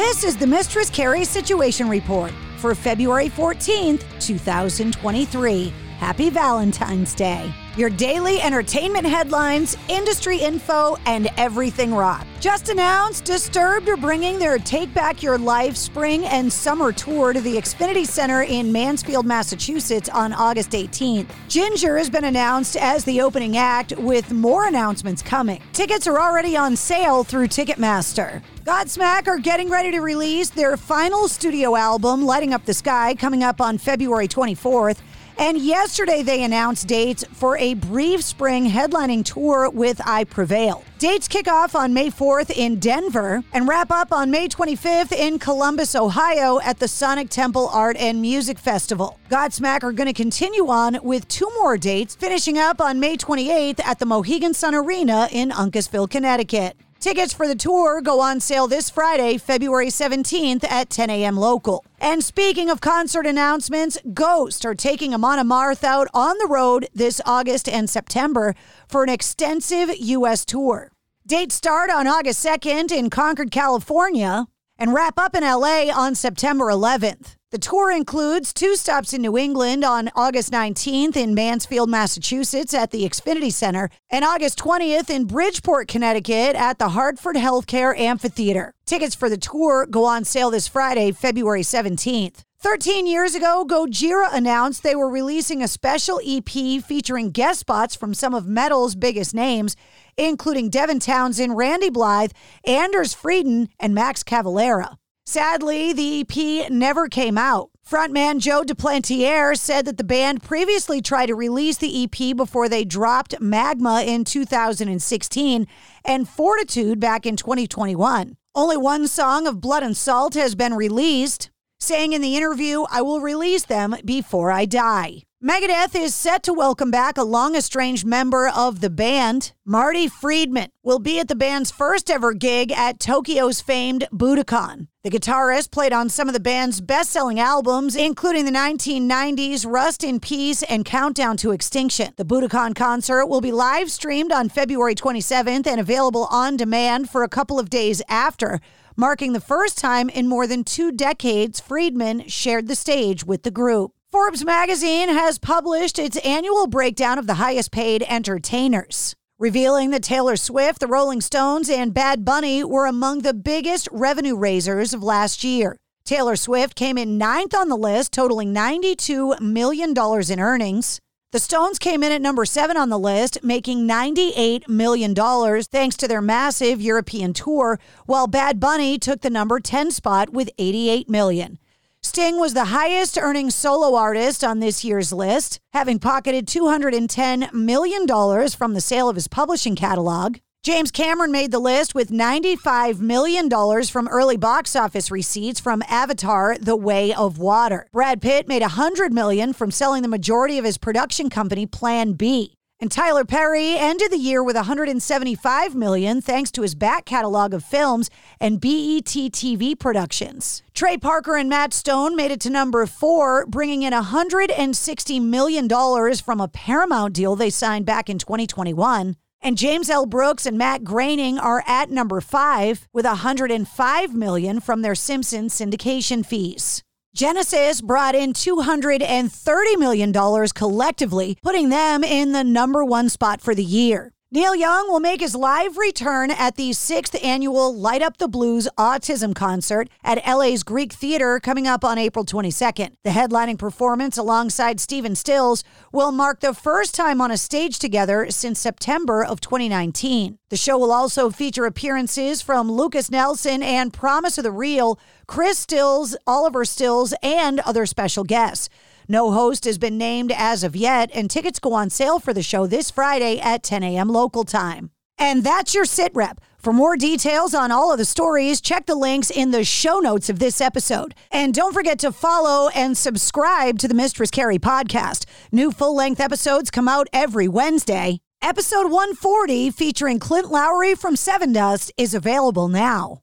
This is the Mistress Carrie Situation Report for February 14th, 2023. Happy Valentine's Day. Your daily entertainment headlines, industry info, and everything rock. Just announced, Disturbed are bringing their Take Back Your Life spring and summer tour to the Xfinity Center in Mansfield, Massachusetts on August 18th. Jinjer has been announced as the opening act, with more announcements coming. Tickets are already on sale through Ticketmaster. Godsmack are getting ready to release their final studio album, Lighting Up the Sky, coming up on February 24th. And yesterday they announced dates for a brief spring headlining tour with I Prevail. Dates kick off on May 4th in Denver and wrap up on May 25th in Columbus, Ohio at the Sonic Temple Art and Music Festival. Godsmack are going to continue on with two more dates, finishing up on May 28th at the Mohegan Sun Arena in Uncasville, Connecticut. Tickets for the tour go on sale this Friday, February 17th at 10 a.m. local. And speaking of concert announcements, Ghost are taking Amon Amarth out on the road this August and September for an extensive U.S. tour. Dates start on August 2nd in Concord, California, and wrap up in LA on September 11th. The tour includes two stops in New England on August 19th in Mansfield, Massachusetts at the Xfinity Center, and August 20th in Bridgeport, Connecticut at the Hartford Healthcare Amphitheater. Tickets for the tour go on sale this Friday, February 17th. 13 years ago, Gojira announced they were releasing a special EP featuring guest spots from some of metal's biggest names, including Devin Townsend, Randy Blythe, Anders Fridén, and Max Cavalera. Sadly, the EP never came out. Frontman Joe Duplantier said that the band previously tried to release the EP before they dropped Magma in 2016 and Fortitude back in 2021. Only one song of Blood and Salt has been released, saying in the interview, I will release them before I die. Megadeth is set to welcome back a long estranged member of the band. Marty Friedman will be at the band's first ever gig at Tokyo's famed Budokan. The guitarist played on some of the band's best selling albums, including the 1990s Rust in Peace and Countdown to Extinction. The Budokan concert will be live streamed on February 27th and available on demand for a couple of days after, marking the first time in more than two decades Friedman shared the stage with the group. Forbes magazine has published its annual breakdown of the highest paid entertainers, revealing that Taylor Swift, the Rolling Stones, and Bad Bunny were among the biggest revenue raisers of last year. Taylor Swift came in ninth on the list, totaling $92 million in earnings. The Stones came in at number seven on the list, making $98 million thanks to their massive European tour, while Bad Bunny took the number 10 spot with 88 million. Sting was the highest earning solo artist on this year's list, having pocketed $210 million from the sale of his publishing catalog. James Cameron made the list with $95 million from early box office receipts from Avatar The Way of Water. Brad Pitt made 100 million from selling the majority of his production company Plan B. And Tyler Perry ended the year with 175 million thanks to his back catalog of films and BET TV productions. Trey Parker and Matt Stone made it to number 4, bringing in 160 million dollars from a Paramount deal they signed back in 2021. And James L. Brooks and Matt Groening are at number 5 with 105 million from their Simpsons syndication fees. Genesis brought in $230 million collectively, putting them in the number one spot for the year. Neil Young will make his live return at the sixth annual Light Up the Blues Autism Concert at LA's Greek Theater coming up on April 22nd. The headlining performance alongside Stephen Stills will mark the first time on a stage together since September of 2019. The show will also feature appearances from Lukas Nelson and Promise of the Real, Chris Stills, Oliver Stills, and other special guests. No host has been named as of yet, and tickets go on sale for the show this Friday at 10 a.m. local time. And that's your sit rep. For more details on all of the stories, check the links in the show notes of this episode. And don't forget to follow and subscribe to the Mistress Carrie podcast. New full length episodes come out every Wednesday. Episode 140, featuring Clint Lowery from Sevendust, is available now.